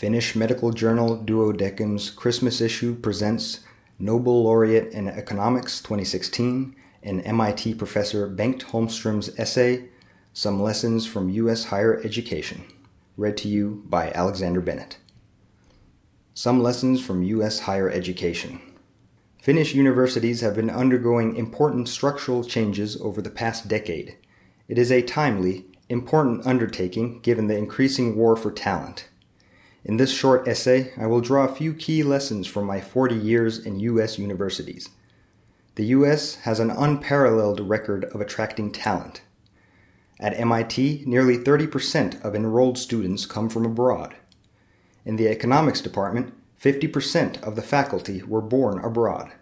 Finnish medical journal Duodecim's Christmas issue presents Nobel laureate in economics 2016 and MIT professor Bengt Holmström's essay Some Lessons from US Higher Education, read to you by Alexander Bennett. Some Lessons from US Higher Education. Finnish universities have been undergoing important structural changes over the past decade. It is a timely, important undertaking given the increasing war for talent. In this short essay, I will draw a few key lessons from my 40 years in U.S. universities. The U.S. has an unparalleled record of attracting talent. At MIT, nearly 30% of enrolled students come from abroad. In the economics department, 50% of the faculty were born abroad.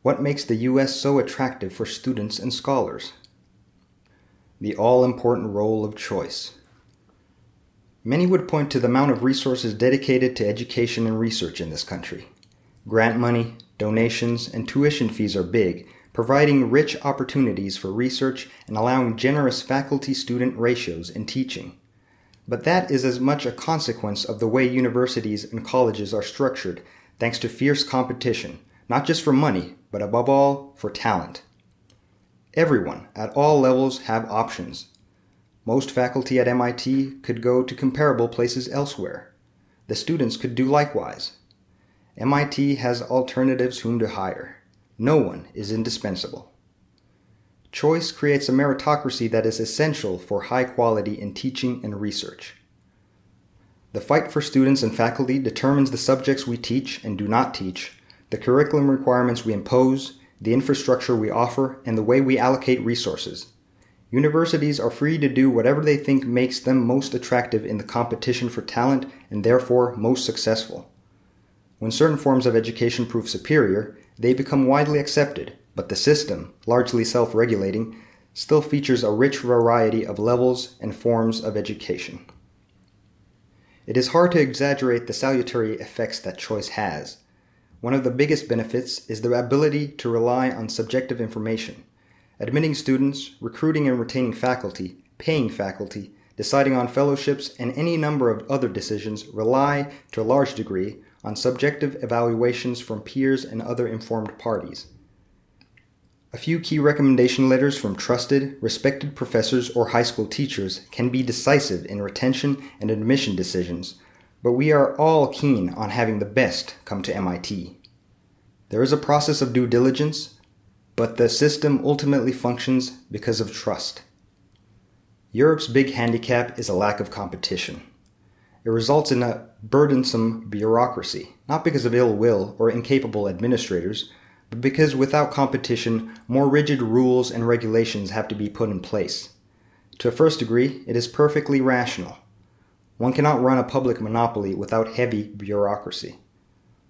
What makes the U.S. so attractive for students and scholars? the all important role of choice. Many would point to the amount of resources dedicated to education and research in this country. Grant money, donations, and tuition fees are big, providing rich opportunities for research and allowing generous faculty student ratios in teaching. But that is as much a consequence of the way universities and colleges are structured, thanks to fierce competition, not just for money, but above all, for talent. Everyone at all levels have options. Most faculty at MIT could go to comparable places elsewhere. The students could do likewise. MIT has alternatives whom to hire. No one is indispensable. Choice creates a meritocracy that is essential for high quality in teaching and research. The fight for students and faculty determines the subjects we teach and do not teach, the curriculum requirements we impose, the infrastructure we offer, and the way we allocate resources. Universities are free to do whatever they think makes them most attractive in the competition for talent and therefore most successful. When certain forms of education prove superior, they become widely accepted, but the system, largely self regulating, still features a rich variety of levels and forms of education. It is hard to exaggerate the salutary effects that choice has. One of the biggest benefits is the ability to rely on subjective information. Admitting students, recruiting and retaining faculty, paying faculty, deciding on fellowships, and any number of other decisions rely, to a large degree, on subjective evaluations from peers and other informed parties. A few key recommendation letters from trusted, respected professors or high school teachers can be decisive in retention and admission decisions, but we are all keen on having the best come to MIT. There is a process of due diligence, but the system ultimately functions because of trust. Europe's big handicap is a lack of competition. It results in a burdensome bureaucracy, not because of ill will or incapable administrators, but because without competition, more rigid rules and regulations have to be put in place. To a first degree, it is perfectly rational. One cannot run a public monopoly without heavy bureaucracy.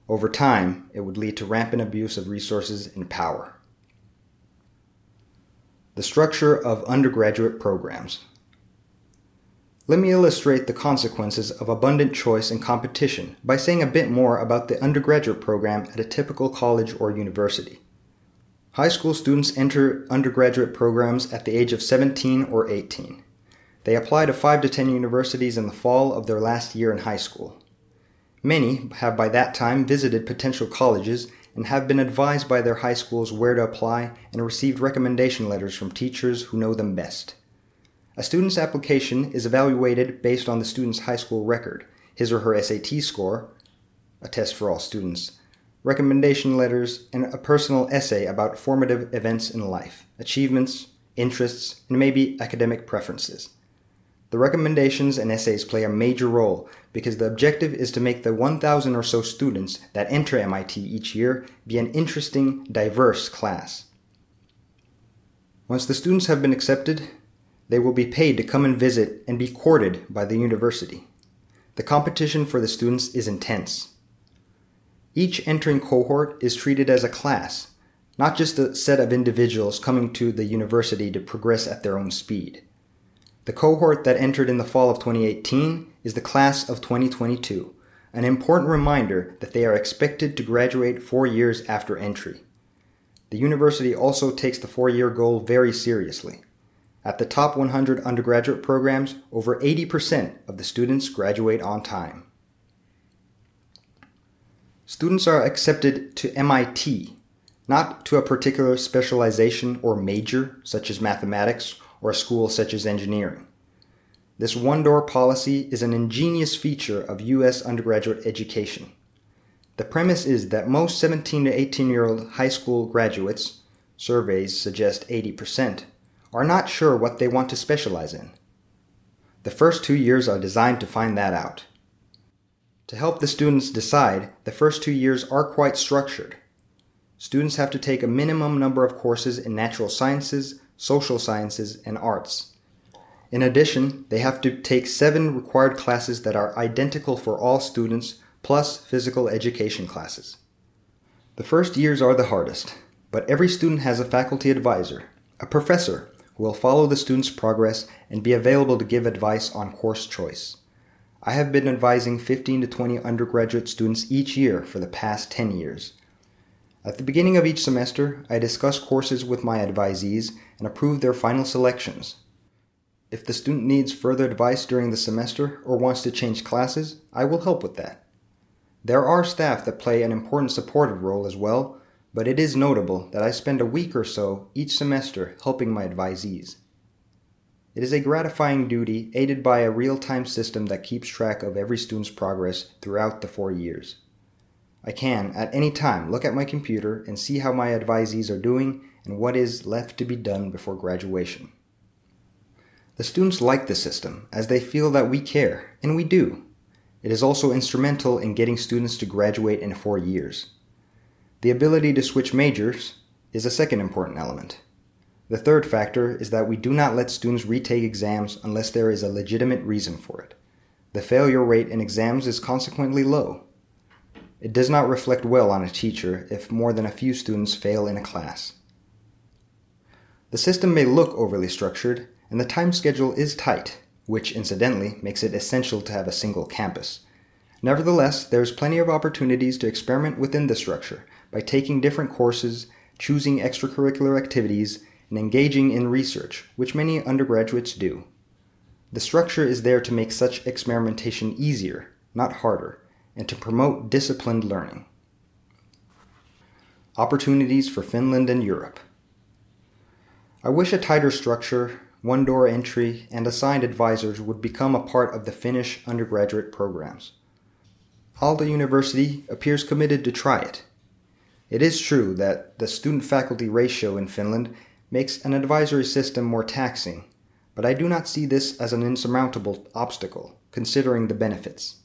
Over time, it would lead to rampant abuse of resources and power. The structure of undergraduate programs. Let me illustrate the consequences of abundant choice and competition by saying a bit more about the undergraduate program at a typical college or university. High school students enter undergraduate programs at the age of 17 or 18. They apply to 5 to 10 universities in the fall of their last year in high school. Many have by that time visited potential colleges and have been advised by their high schools where to apply and received recommendation letters from teachers who know them best. A student's application is evaluated based on the student's high school record, his or her SAT score, a test for all students, recommendation letters, and a personal essay about formative events in life, achievements, interests, and maybe academic preferences. The recommendations and essays play a major role because the objective is to make the 1,000 or so students that enter MIT each year be an interesting, diverse class. Once the students have been accepted, they will be paid to come and visit and be courted by the university. The competition for the students is intense. Each entering cohort is treated as a class, not just a set of individuals coming to the university to progress at their own speed. The cohort that entered in the fall of 2018 is the class of 2022, an important reminder that they are expected to graduate four years after entry. The university also takes the four year goal very seriously. At the top 100 undergraduate programs, over 80% of the students graduate on time. Students are accepted to MIT, not to a particular specialization or major, such as mathematics, or a school such as engineering. This one door policy is an ingenious feature of U.S. undergraduate education. The premise is that most 17 to 18 year old high school graduates, surveys suggest 80%, are not sure what they want to specialize in. The first two years are designed to find that out. To help the students decide, the first two years are quite structured. Students have to take a minimum number of courses in natural sciences, social sciences, and arts. In addition, they have to take seven required classes that are identical for all students, plus physical education classes. The first years are the hardest, but every student has a faculty advisor, a professor, who will follow the student's progress and be available to give advice on course choice. I have been advising 15 to 20 undergraduate students each year for the past 10 years. At the beginning of each semester, I discuss courses with my advisees and approve their final selections. If the student needs further advice during the semester or wants to change classes, I will help with that. There are staff that play an important supportive role as well, but it is notable that I spend a week or so each semester helping my advisees. It is a gratifying duty aided by a real time system that keeps track of every student's progress throughout the four years. I can, at any time, look at my computer and see how my advisees are doing and what is left to be done before graduation. The students like the system as they feel that we care, and we do. It is also instrumental in getting students to graduate in four years. The ability to switch majors is a second important element. The third factor is that we do not let students retake exams unless there is a legitimate reason for it. The failure rate in exams is consequently low. It does not reflect well on a teacher if more than a few students fail in a class. The system may look overly structured, and the time schedule is tight, which incidentally makes it essential to have a single campus. Nevertheless, there is plenty of opportunities to experiment within the structure by taking different courses, choosing extracurricular activities, and engaging in research, which many undergraduates do. The structure is there to make such experimentation easier, not harder, and to promote disciplined learning. Opportunities for Finland and Europe. I wish a tighter structure, one door entry, and assigned advisors would become a part of the Finnish undergraduate programs. Aalto University appears committed to try it. It is true that the student faculty ratio in Finland makes an advisory system more taxing, but I do not see this as an insurmountable obstacle, considering the benefits.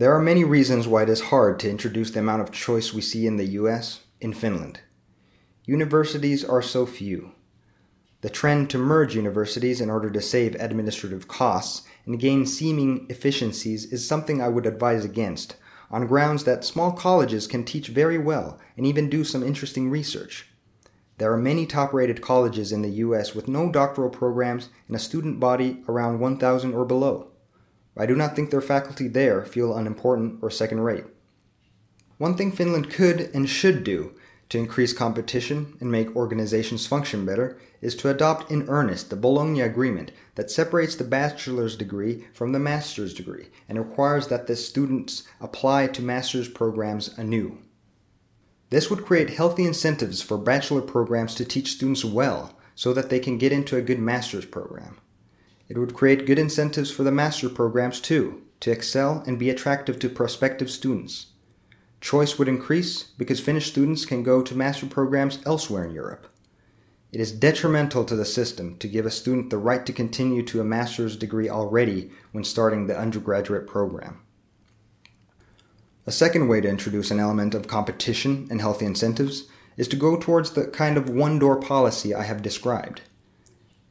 There are many reasons why it is hard to introduce the amount of choice we see in the US in Finland. Universities are so few. The trend to merge universities in order to save administrative costs and gain seeming efficiencies is something I would advise against, on grounds that small colleges can teach very well and even do some interesting research. There are many top rated colleges in the US with no doctoral programs and a student body around 1,000 or below. I do not think their faculty there feel unimportant or second rate. One thing Finland could and should do to increase competition and make organizations function better is to adopt in earnest the Bologna Agreement that separates the bachelor's degree from the master's degree and requires that the students apply to master's programs anew. This would create healthy incentives for bachelor programs to teach students well so that they can get into a good master's program. It would create good incentives for the master programs too, to excel and be attractive to prospective students. Choice would increase because Finnish students can go to master programs elsewhere in Europe. It is detrimental to the system to give a student the right to continue to a master's degree already when starting the undergraduate program. A second way to introduce an element of competition and healthy incentives is to go towards the kind of one door policy I have described.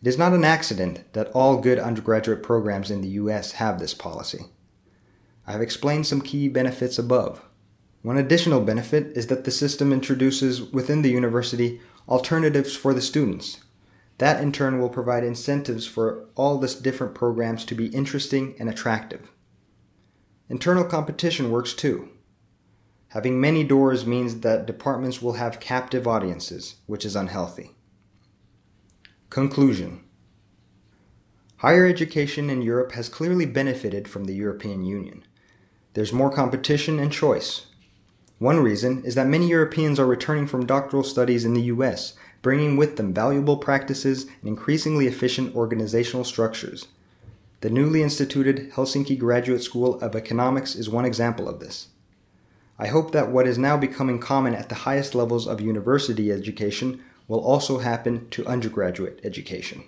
It is not an accident that all good undergraduate programs in the US have this policy. I have explained some key benefits above. One additional benefit is that the system introduces within the university alternatives for the students. That in turn will provide incentives for all the different programs to be interesting and attractive. Internal competition works too. Having many doors means that departments will have captive audiences, which is unhealthy. Conclusion Higher education in Europe has clearly benefited from the European Union. There's more competition and choice, One reason is that many Europeans are returning from doctoral studies in the US, bringing with them valuable practices and increasingly efficient organizational structures. The newly instituted Helsinki Graduate School of Economics is one example of this. I hope that what is now becoming common at the highest levels of university education will also happen to undergraduate education.